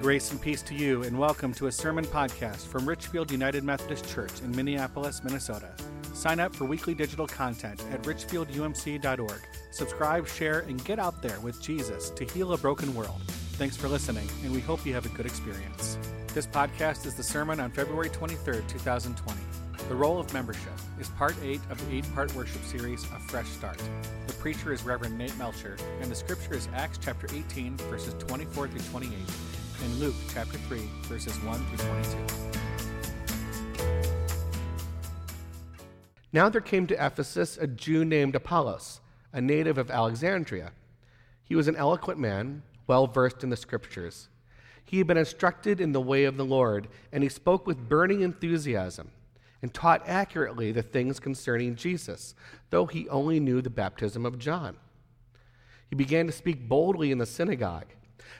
Grace and peace to you, and welcome to a sermon podcast from Richfield United Methodist Church in Minneapolis, Minnesota. Sign up for weekly digital content at richfieldumc.org. Subscribe, share, and get out there with Jesus to heal a broken world. Thanks for listening, and we hope you have a good experience. This podcast is the sermon on February 23rd, 2020. The Role of Membership is part 8 of the 8 part worship series, A Fresh Start. The preacher is Reverend Nate Melcher, and the scripture is Acts chapter 18, verses 24 through 28 in Luke chapter 3, verses 1 through 22. Now there came to Ephesus a Jew named Apollos, a native of Alexandria. He was an eloquent man, well versed in the scriptures. He had been instructed in the way of the Lord, and he spoke with burning enthusiasm and taught accurately the things concerning Jesus, though he only knew the baptism of John. He began to speak boldly in the synagogue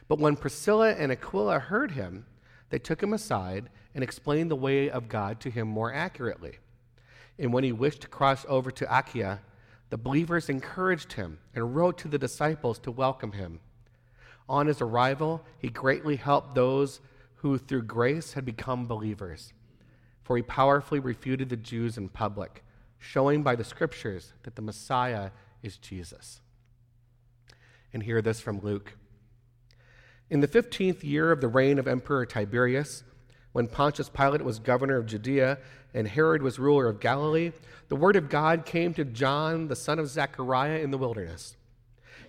but when Priscilla and Aquila heard him, they took him aside and explained the way of God to him more accurately. And when he wished to cross over to Achaia, the believers encouraged him and wrote to the disciples to welcome him. On his arrival, he greatly helped those who through grace had become believers. For he powerfully refuted the Jews in public, showing by the scriptures that the Messiah is Jesus. And hear this from Luke. In the 15th year of the reign of Emperor Tiberius, when Pontius Pilate was governor of Judea and Herod was ruler of Galilee, the word of God came to John, the son of Zechariah, in the wilderness.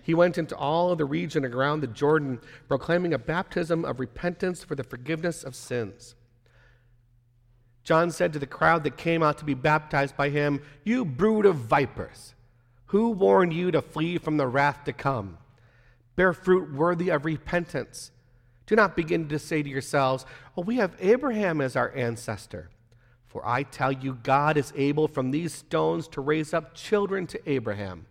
He went into all the region around the Jordan, proclaiming a baptism of repentance for the forgiveness of sins. John said to the crowd that came out to be baptized by him, You brood of vipers, who warned you to flee from the wrath to come? Bear fruit worthy of repentance. Do not begin to say to yourselves, Oh, we have Abraham as our ancestor. For I tell you, God is able from these stones to raise up children to Abraham.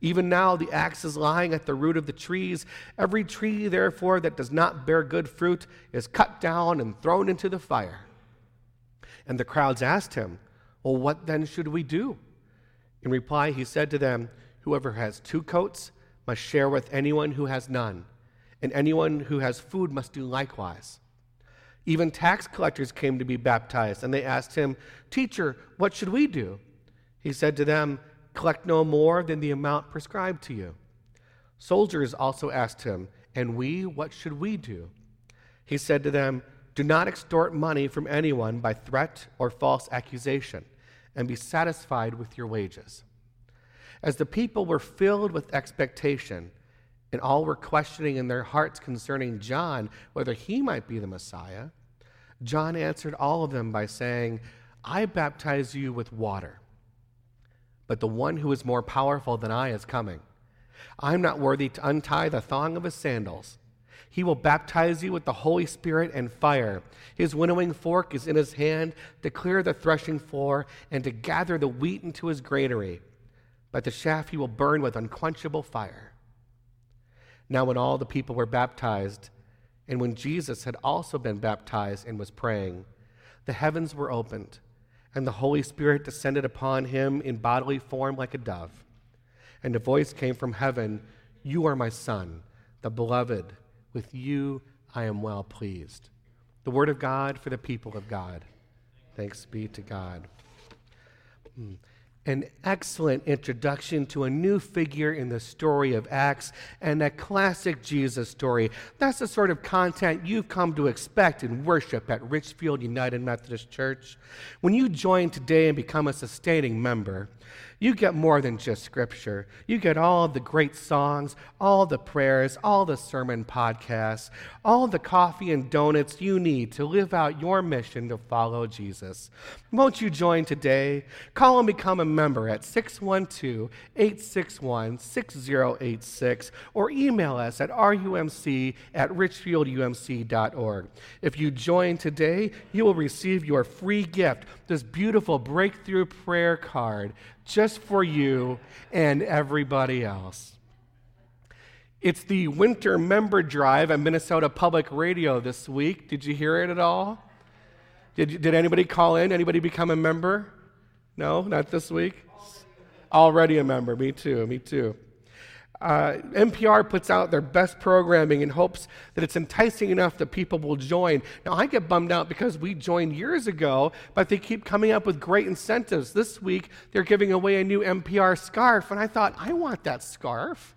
Even now, the axe is lying at the root of the trees. Every tree, therefore, that does not bear good fruit is cut down and thrown into the fire. And the crowds asked him, Well, what then should we do? In reply, he said to them, Whoever has two coats, must share with anyone who has none, and anyone who has food must do likewise. Even tax collectors came to be baptized, and they asked him, Teacher, what should we do? He said to them, Collect no more than the amount prescribed to you. Soldiers also asked him, And we, what should we do? He said to them, Do not extort money from anyone by threat or false accusation, and be satisfied with your wages. As the people were filled with expectation, and all were questioning in their hearts concerning John whether he might be the Messiah, John answered all of them by saying, I baptize you with water, but the one who is more powerful than I is coming. I'm not worthy to untie the thong of his sandals. He will baptize you with the Holy Spirit and fire. His winnowing fork is in his hand to clear the threshing floor and to gather the wheat into his granary but the shaft he will burn with unquenchable fire. Now, when all the people were baptized, and when Jesus had also been baptized and was praying, the heavens were opened, and the Holy Spirit descended upon him in bodily form like a dove. And a voice came from heaven You are my Son, the beloved. With you I am well pleased. The word of God for the people of God. Thanks be to God. Hmm an excellent introduction to a new figure in the story of Acts and a classic Jesus story. That's the sort of content you've come to expect in worship at Richfield United Methodist Church. When you join today and become a sustaining member, you get more than just scripture. You get all the great songs, all the prayers, all the sermon podcasts, all the coffee and donuts you need to live out your mission to follow Jesus. Won't you join today? Call and become a member at 612 861 6086 or email us at rumc at richfieldumc.org. If you join today, you will receive your free gift, this beautiful breakthrough prayer card just for you and everybody else. It's the winter member drive at Minnesota Public Radio this week. Did you hear it at all? Did, did anybody call in? Anybody become a member? No, not this week? Already a member. Me too, me too. Uh, NPR puts out their best programming in hopes that it's enticing enough that people will join. Now, I get bummed out because we joined years ago, but they keep coming up with great incentives. This week, they're giving away a new NPR scarf, and I thought, I want that scarf.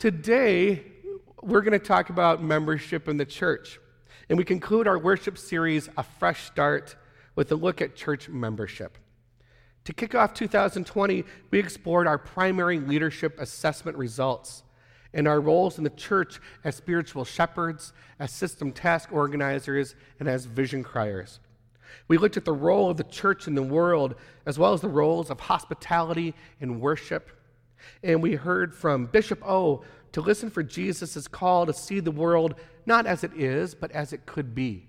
Today, we're going to talk about membership in the church. And we conclude our worship series, A Fresh Start, with a look at church membership. To kick off 2020, we explored our primary leadership assessment results and our roles in the church as spiritual shepherds, as system task organizers, and as vision criers. We looked at the role of the church in the world, as well as the roles of hospitality and worship. And we heard from Bishop Ough to listen for Jesus' call to see the world not as it is, but as it could be.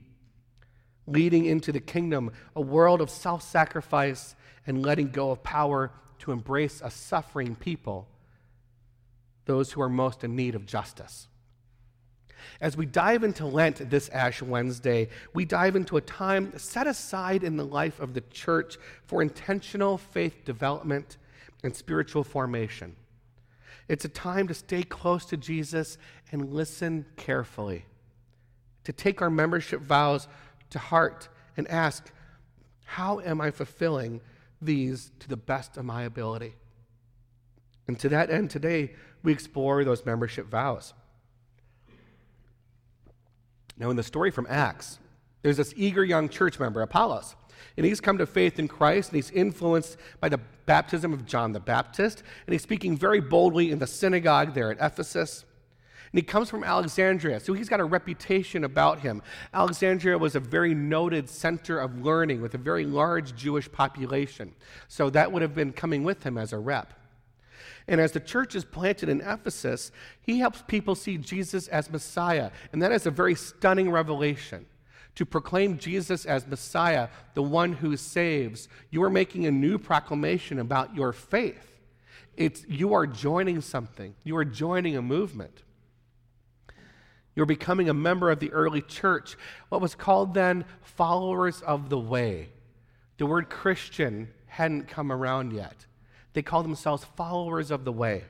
Leading into the kingdom, a world of self sacrifice and letting go of power to embrace a suffering people, those who are most in need of justice. As we dive into Lent this Ash Wednesday, we dive into a time set aside in the life of the church for intentional faith development and spiritual formation. It's a time to stay close to Jesus and listen carefully, to take our membership vows to heart and ask, How am I fulfilling these to the best of my ability? And to that end, today, we explore those membership vows. Now, in the story from Acts, there's this eager young church member, Apollos. And he's come to faith in Christ, and he's influenced by the baptism of John the Baptist. And he's speaking very boldly in the synagogue there at Ephesus. And he comes from Alexandria, so he's got a reputation about him. Alexandria was a very noted center of learning with a very large Jewish population. So that would have been coming with him as a rep. And as the church is planted in Ephesus, he helps people see Jesus as Messiah. And that is a very stunning revelation to proclaim Jesus as Messiah, the one who saves, you are making a new proclamation about your faith. It's, you are joining something, you are joining a movement. You're becoming a member of the early church, what was called then followers of the way. The word Christian hadn't come around yet. They called themselves followers of the way.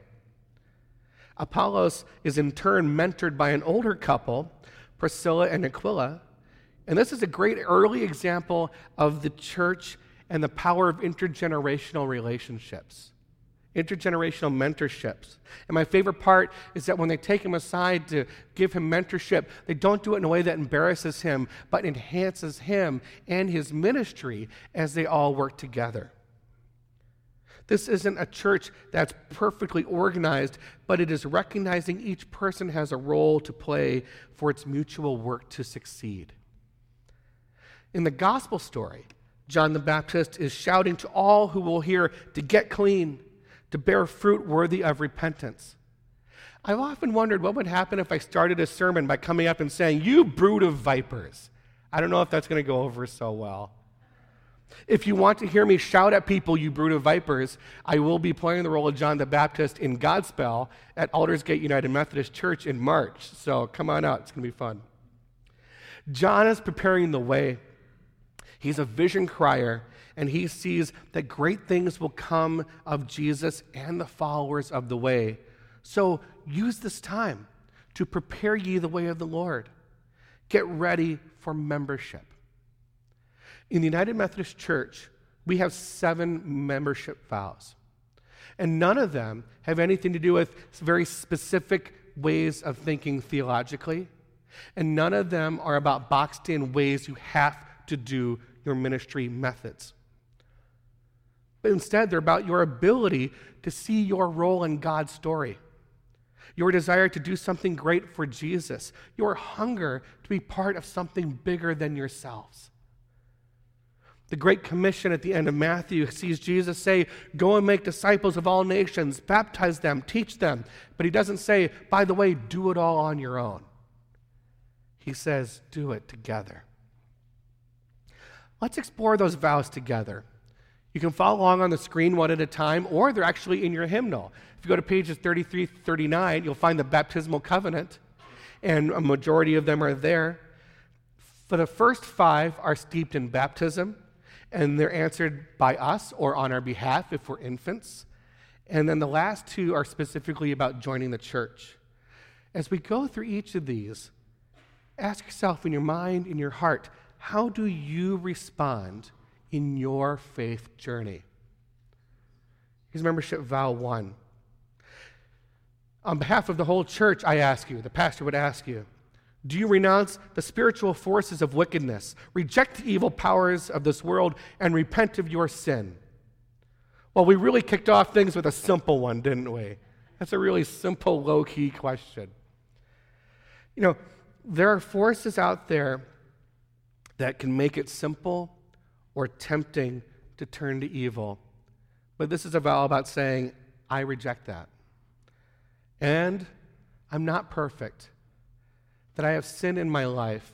Apollos is in turn mentored by an older couple, Priscilla and Aquila, and this is a great early example of the church and the power of intergenerational relationships, intergenerational mentorships. And my favorite part is that when they take him aside to give him mentorship, they don't do it in a way that embarrasses him, but enhances him and his ministry as they all work together. This isn't a church that's perfectly organized, but it is recognizing each person has a role to play for its mutual work to succeed. In the gospel story, John the Baptist is shouting to all who will hear to get clean, to bear fruit worthy of repentance. I've often wondered what would happen if I started a sermon by coming up and saying, You brood of vipers. I don't know if that's going to go over so well. If you want to hear me shout at people, you brood of vipers, I will be playing the role of John the Baptist in Godspell at Aldersgate United Methodist Church in March. So come on out, it's going to be fun. John is preparing the way He's a vision crier, and he sees that great things will come of Jesus and the followers of the way. So use this time to prepare ye the way of the Lord. Get ready for membership. In the United Methodist Church, we have seven membership vows. And none of them have anything to do with very specific ways of thinking theologically. And none of them are about boxed in ways you have to do your ministry methods. But instead, they're about your ability to see your role in God's story, your desire to do something great for Jesus, your hunger to be part of something bigger than yourselves. The Great Commission at the end of Matthew sees Jesus say, Go and make disciples of all nations, baptize them, teach them. But he doesn't say, By the way, do it all on your own. He says, Do it together. Let's explore those vows together. You can follow along on the screen one at a time, or they're actually in your hymnal. If you go to pages 33 39, you'll find the baptismal covenant, and a majority of them are there. For the first five are steeped in baptism, and they're answered by us or on our behalf if we're infants. And then the last two are specifically about joining the church. As we go through each of these, ask yourself in your mind, in your heart, how do you respond in your faith journey? Here's membership vow one. On behalf of the whole church, I ask you, the pastor would ask you, do you renounce the spiritual forces of wickedness, reject the evil powers of this world, and repent of your sin? Well, we really kicked off things with a simple one, didn't we? That's a really simple, low key question. You know, there are forces out there that can make it simple or tempting to turn to evil. But this is a vow about saying, I reject that. And I'm not perfect, that I have sin in my life,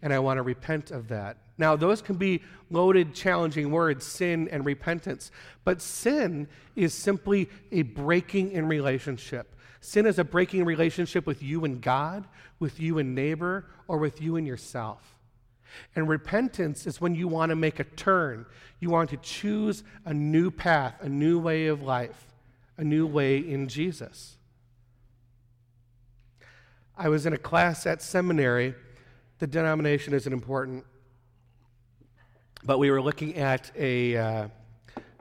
and I want to repent of that. Now, those can be loaded, challenging words, sin and repentance. But sin is simply a breaking in relationship. Sin is a breaking relationship with you and God, with you and neighbor, or with you and yourself. And repentance is when you want to make a turn. You want to choose a new path, a new way of life, a new way in Jesus. I was in a class at seminary. The denomination isn't important. But we were looking at a. Uh,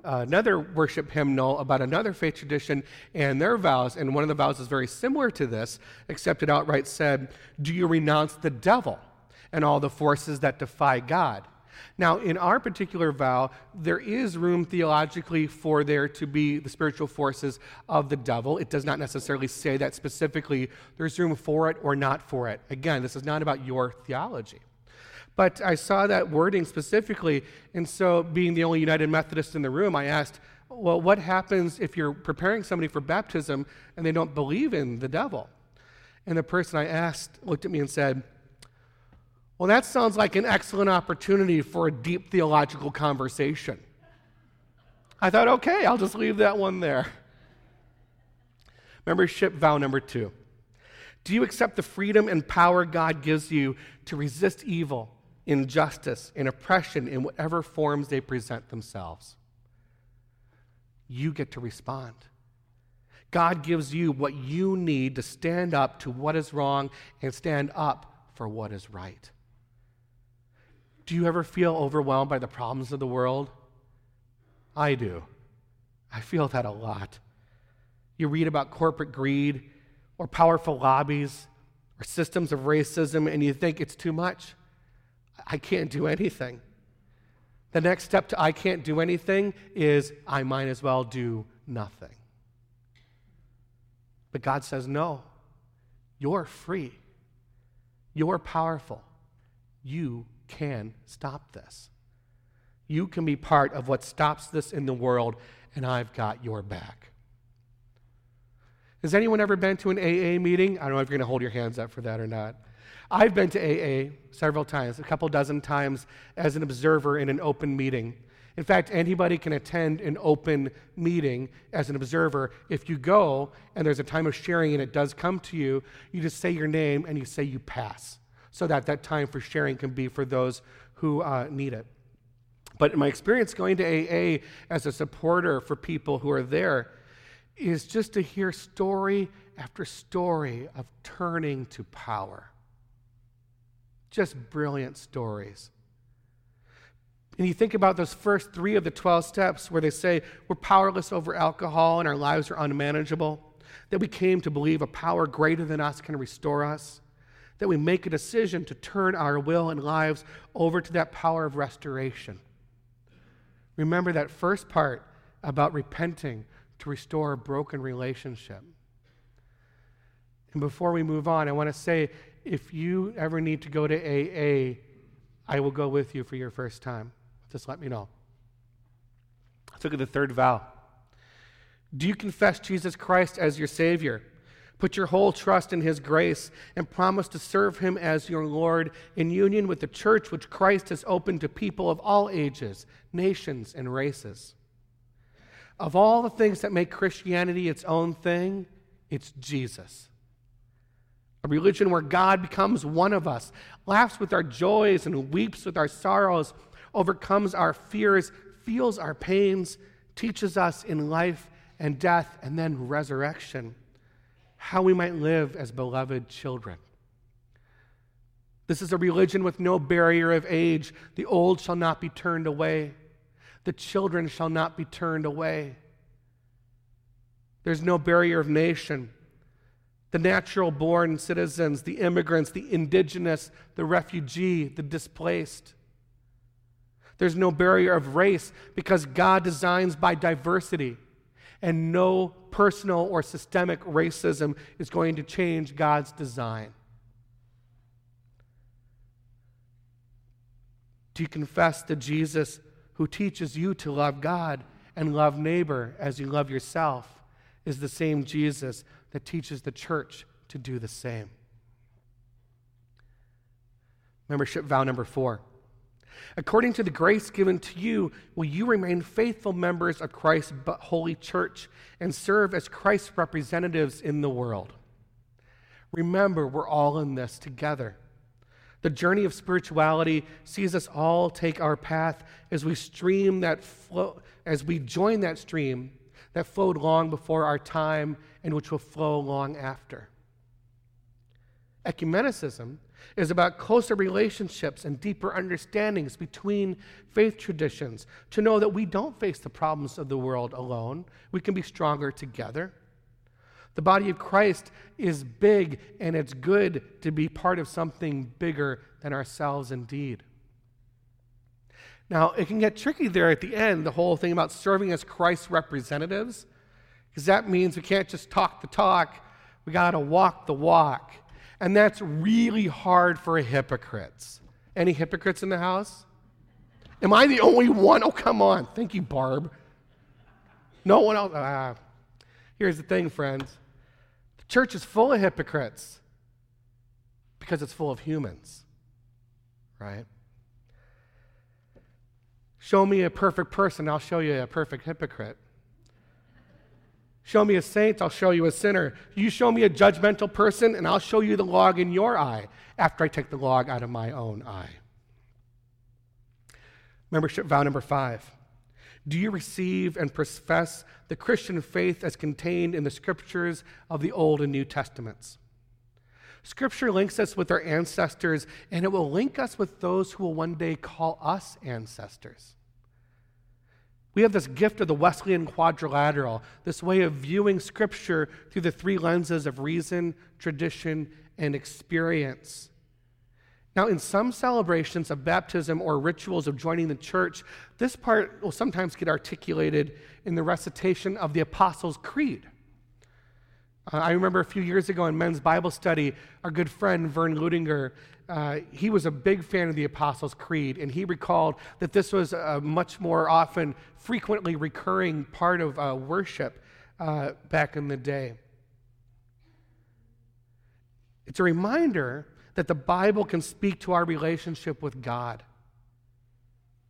another worship hymnal about another faith tradition and their vows, and one of the vows is very similar to this, except it outright said, Do you renounce the devil and all the forces that defy God? Now, in our particular vow, there is room theologically for there to be the spiritual forces of the devil. It does not necessarily say that specifically. There's room for it or not for it. Again, this is not about your theology. But I saw that wording specifically, and so being the only United Methodist in the room, I asked, well, what happens if you're preparing somebody for baptism and they don't believe in the devil? And the person I asked looked at me and said, well, that sounds like an excellent opportunity for a deep theological conversation. I thought, okay, I'll just leave that one there. Membership vow number two. Do you accept the freedom and power God gives you to resist evil, injustice, and oppression in whatever forms they present themselves? You get to respond. God gives you what you need to stand up to what is wrong and stand up for what is right. Do you ever feel overwhelmed by the problems of the world? I do. I feel that a lot. You read about corporate greed or powerful lobbies or systems of racism and you think it's too much. I can't do anything. The next step to I can't do anything is I might as well do nothing. But God says, no, you're free. You're powerful. You can stop this. You can be part of what stops this in the world, and I've got your back. Has anyone ever been to an AA meeting? I don't know if you're going to hold your hands up for that or not. I've been to AA several times, a couple dozen times, as an observer in an open meeting. In fact, anybody can attend an open meeting as an observer. If you go and there's a time of sharing and it does come to you, you just say your name and you say you pass so that that time for sharing can be for those who uh, need it. But in my experience going to AA as a supporter for people who are there is just to hear story after story of turning to power. Just brilliant stories. And you think about those first three of the 12 steps where they say we're powerless over alcohol and our lives are unmanageable, that we came to believe a power greater than us can restore us, that we make a decision to turn our will and lives over to that power of restoration. Remember that first part about repenting to restore a broken relationship. And before we move on, I want to say if you ever need to go to AA, I will go with you for your first time. Just let me know. Let's look at the third vow. Do you confess Jesus Christ as your Savior? Put your whole trust in His grace and promise to serve Him as your Lord in union with the church which Christ has opened to people of all ages, nations, and races. Of all the things that make Christianity its own thing, it's Jesus. A religion where God becomes one of us, laughs with our joys and weeps with our sorrows, overcomes our fears, feels our pains, teaches us in life and death and then resurrection, how we might live as beloved children. This is a religion with no barrier of age. The old shall not be turned away, the children shall not be turned away. There's no barrier of nation. The natural born citizens, the immigrants, the indigenous, the refugee, the displaced. There's no barrier of race because God designs by diversity, and no personal or systemic racism is going to change God's design. Do you confess the Jesus who teaches you to love God and love neighbor as you love yourself is the same Jesus that teaches the church to do the same? Membership vow number four. According to the grace given to you, will you remain faithful members of Christ's holy church and serve as Christ's representatives in the world? Remember, we're all in this together. The journey of spirituality sees us all take our path as we stream that flow, as we join that stream that flowed long before our time and which will flow long after. Ecumenicism is about closer relationships and deeper understandings between faith traditions to know that we don't face the problems of the world alone. We can be stronger together. The body of Christ is big, and it's good to be part of something bigger than ourselves indeed. Now, it can get tricky there at the end, the whole thing about serving as Christ's representatives, because that means we can't just talk the talk, we got to walk the walk. And that's really hard for hypocrites. Any hypocrites in the house? Am I the only one? Oh, come on. Thank you, Barb. No one else. Ah. Here's the thing, friends the church is full of hypocrites because it's full of humans, right? Show me a perfect person, I'll show you a perfect hypocrite. Show me a saint, I'll show you a sinner. You show me a judgmental person, and I'll show you the log in your eye after I take the log out of my own eye. Membership vow number five. Do you receive and profess the Christian faith as contained in the scriptures of the Old and New Testaments? Scripture links us with our ancestors, and it will link us with those who will one day call us ancestors. We have this gift of the Wesleyan quadrilateral, this way of viewing Scripture through the three lenses of reason, tradition, and experience. Now, in some celebrations of baptism or rituals of joining the church, this part will sometimes get articulated in the recitation of the Apostles' Creed. Uh, I remember a few years ago in men's Bible study, our good friend Vern Ludinger, uh, he was a big fan of the Apostles' Creed, and he recalled that this was a much more often, frequently recurring part of uh, worship uh, back in the day. It's a reminder that the Bible can speak to our relationship with God.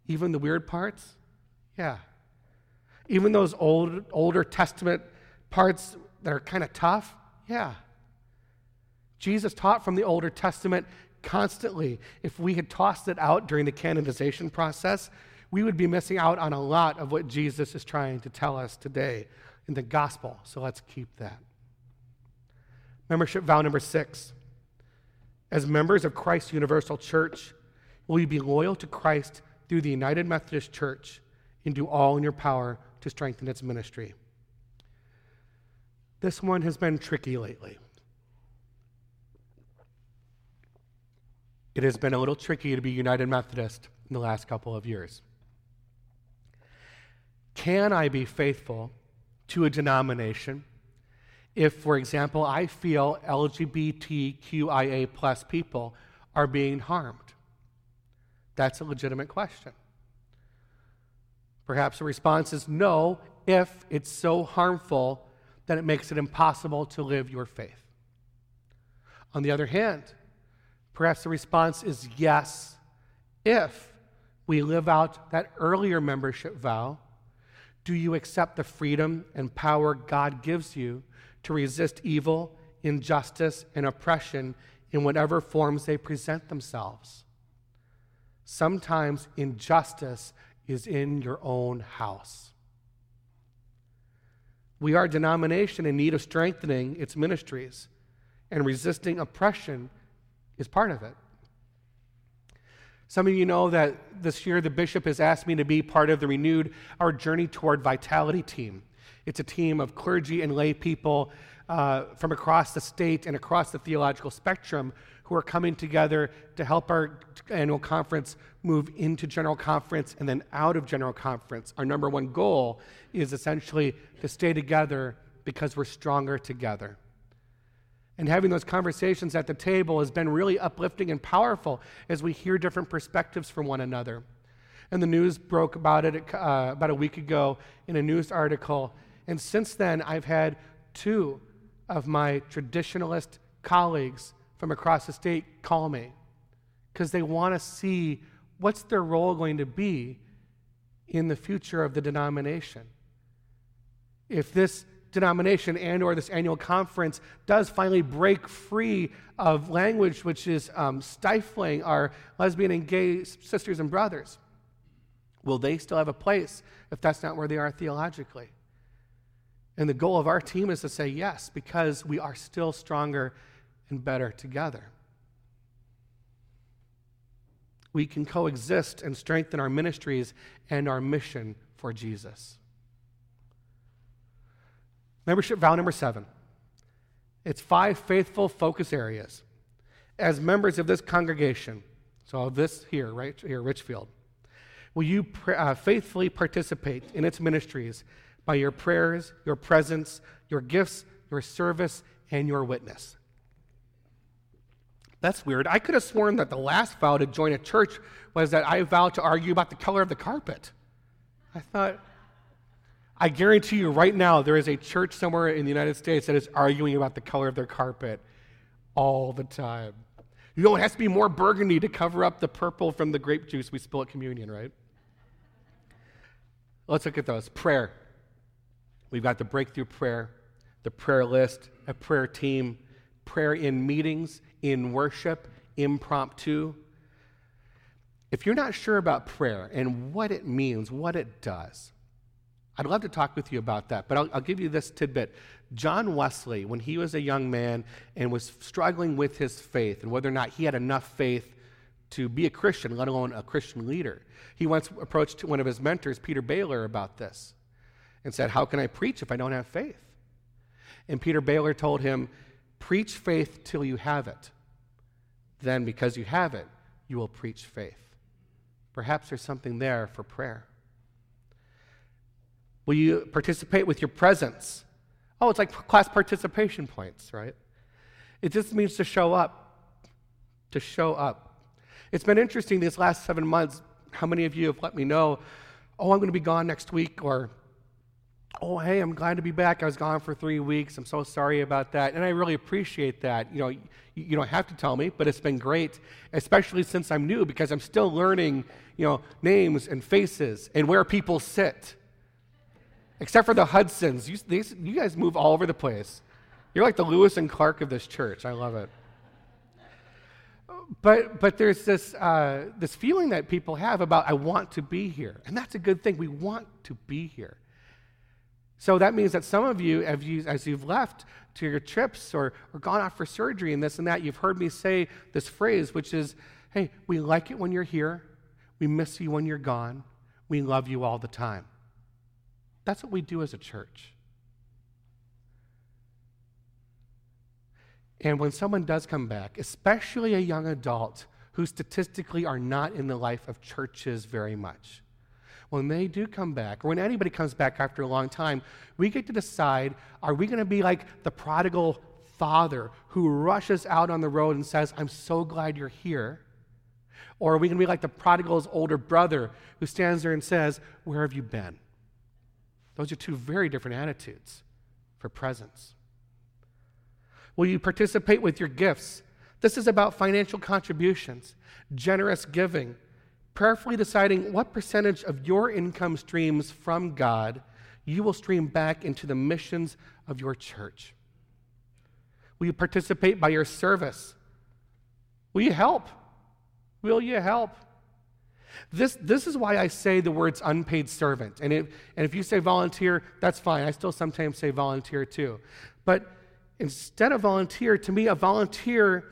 Even the weird parts? Yeah. Even those old, older Testament parts that are kind of tough? Yeah. Jesus taught from the Older Testament constantly. If we had tossed it out during the canonization process, we would be missing out on a lot of what Jesus is trying to tell us today in the gospel. So let's keep that. Membership vow number six. As members of Christ's Universal Church, will you be loyal to Christ through the United Methodist Church and do all in your power to strengthen its ministry? This one has been tricky lately. It has been a little tricky to be United Methodist in the last couple of years. Can I be faithful to a denomination if, for example, I feel LGBTQIA plus people are being harmed? That's a legitimate question. Perhaps the response is no if it's so harmful then it makes it impossible to live your faith. On the other hand, perhaps the response is yes, if we live out that earlier membership vow. Do you accept the freedom and power God gives you to resist evil, injustice, and oppression in whatever forms they present themselves? Sometimes injustice is in your own house. We are a denomination in need of strengthening its ministries, and resisting oppression is part of it. Some of you know that this year the bishop has asked me to be part of the renewed Our Journey Toward Vitality team. It's a team of clergy and lay people uh, from across the state and across the theological spectrum who are coming together to help our annual conference move into general conference and then out of general conference. Our number one goal is essentially to stay together because we're stronger together. And having those conversations at the table has been really uplifting and powerful as we hear different perspectives from one another. And the news broke about it uh, about a week ago in a news article. And since then, I've had two of my traditionalist colleagues from across the state call me because they want to see what's their role going to be in the future of the denomination. If this denomination and or this annual conference does finally break free of language which is um, stifling our lesbian and gay sisters and brothers will they still have a place if that's not where they are theologically and the goal of our team is to say yes because we are still stronger and better together we can coexist and strengthen our ministries and our mission for jesus Membership vow number seven. It's five faithful focus areas. As members of this congregation, so this here, right here, Richfield, will you pr- uh, faithfully participate in its ministries by your prayers, your presence, your gifts, your service, and your witness? That's weird. I could have sworn that the last vow to join a church was that I vowed to argue about the color of the carpet. I thought, I guarantee you right now, there is a church somewhere in the United States that is arguing about the color of their carpet all the time. You know, it has to be more burgundy to cover up the purple from the grape juice we spill at communion, right? Let's look at those. Prayer. We've got the breakthrough prayer, the prayer list, a prayer team, prayer in meetings, in worship, impromptu. If you're not sure about prayer and what it means, what it does, I'd love to talk with you about that, but I'll, I'll, give you this tidbit. John Wesley, when he was a young man and was struggling with his faith and whether or not he had enough faith to be a Christian, let alone a Christian leader, he once approached one of his mentors, Peter Böhler, about this and said, How can I preach if I don't have faith? And Peter Böhler told him, Preach faith till you have it. Then, because you have it, you will preach faith. Perhaps there's something there for prayer. Will you participate with your presence? Oh, it's like class participation points, right? It just means to show up. To show up. It's been interesting these last seven months how many of you have let me know, oh, I'm going to be gone next week, or oh, hey, I'm glad to be back. I was gone for three weeks. I'm so sorry about that. And I really appreciate that. You know, you, you don't have to tell me, but it's been great, especially since I'm new because I'm still learning, you know, names and faces and where people sit except for the Hudsons. You, these, you guys move all over the place. You're like the Lewis and Clark of this church. I love it. But, but there's this, uh, this feeling that people have about, I want to be here. And that's a good thing. We want to be here. So that means that some of you, as, you, as you've left to your trips or, or gone off for surgery and this and that, you've heard me say this phrase, which is, hey, we like it when you're here. We miss you when you're gone. We love you all the time. That's what we do as a church. And when someone does come back, especially a young adult who statistically are not in the life of churches very much, when they do come back, or when anybody comes back after a long time, we get to decide are we going to be like the prodigal father who rushes out on the road and says, I'm so glad you're here? Or are we going to be like the prodigal's older brother who stands there and says, Where have you been? Those are two very different attitudes for presence. Will you participate with your gifts? This is about financial contributions, generous giving, prayerfully deciding what percentage of your income streams from God you will stream back into the missions of your church. Will you participate by your service? Will you help? Will you help? This, this is why I say the words unpaid servant. And if, and if you say volunteer, that's fine. I still sometimes say volunteer too. But instead of volunteer, to me, a volunteer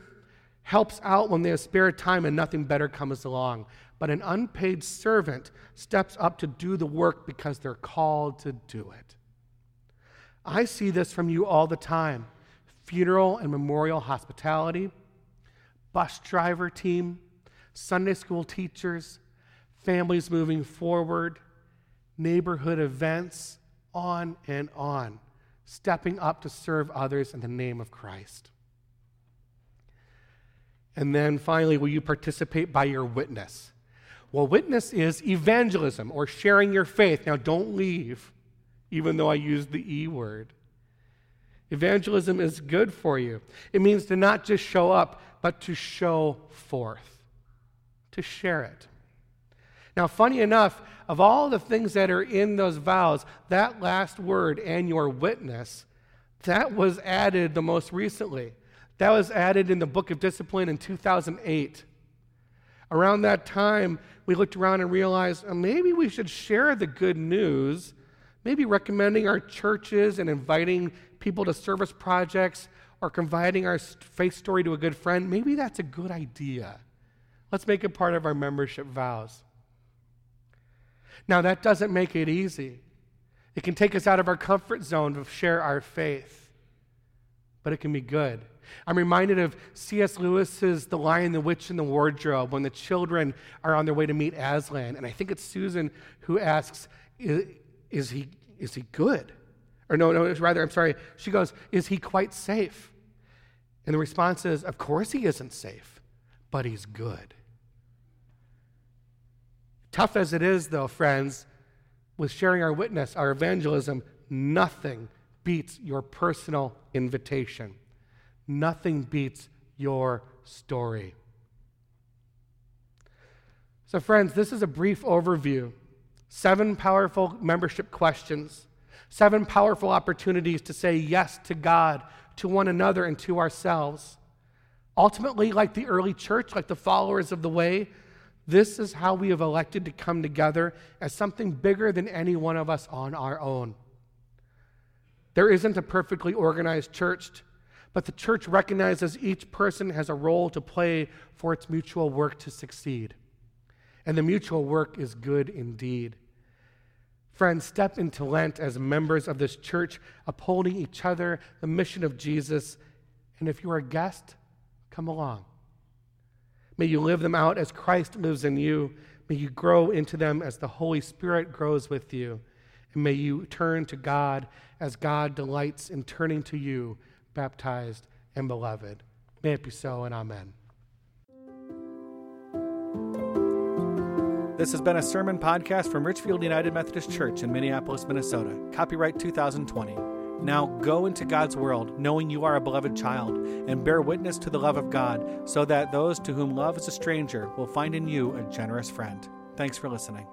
helps out when they have spare time and nothing better comes along. But an unpaid servant steps up to do the work because they're called to do it. I see this from you all the time funeral and memorial hospitality, bus driver team, Sunday school teachers, families moving forward, neighborhood events, on and on, stepping up to serve others in the name of Christ. And then finally, will you participate by your witness? Well, witness is evangelism or sharing your faith. Now, don't leave, even though I used the E word. Evangelism is good for you. It means to not just show up, but to show forth, to share it. Now, funny enough, of all the things that are in those vows, that last word, and your witness, that was added the most recently. That was added in the Book of Discipline in 2008. Around that time, we looked around and realized oh, maybe we should share the good news, maybe recommending our churches and inviting people to service projects or confiding our faith story to a good friend. Maybe that's a good idea. Let's make it part of our membership vows. Now, that doesn't make it easy. It can take us out of our comfort zone to share our faith, but it can be good. I'm reminded of C.S. Lewis's The Lion, the Witch, and the Wardrobe when the children are on their way to meet Aslan. And I think it's Susan who asks, Is, is he, is he good? Or no, no, rather, I'm sorry. She goes, Is he quite safe? And the response is, Of course he isn't safe, but he's good. Tough as it is, though, friends, with sharing our witness, our evangelism, nothing beats your personal invitation. Nothing beats your story. So, friends, this is a brief overview. Seven powerful membership questions, seven powerful opportunities to say yes to God, to one another, and to ourselves. Ultimately, like the early church, like the followers of the way, this is how we have elected to come together as something bigger than any one of us on our own. There isn't a perfectly organized church, but the church recognizes each person has a role to play for its mutual work to succeed. And the mutual work is good indeed. Friends, step into Lent as members of this church, upholding each other, the mission of Jesus. And if you're a guest, come along. May you live them out as Christ lives in you. May you grow into them as the Holy Spirit grows with you. And may you turn to God as God delights in turning to you, baptized and beloved. May it be so, and amen. This has been a sermon podcast from Richfield United Methodist Church in Minneapolis, Minnesota. Copyright 2020. Now go into God's world, knowing you are a beloved child, and bear witness to the love of God, so that those to whom love is a stranger will find in you a generous friend. Thanks for listening.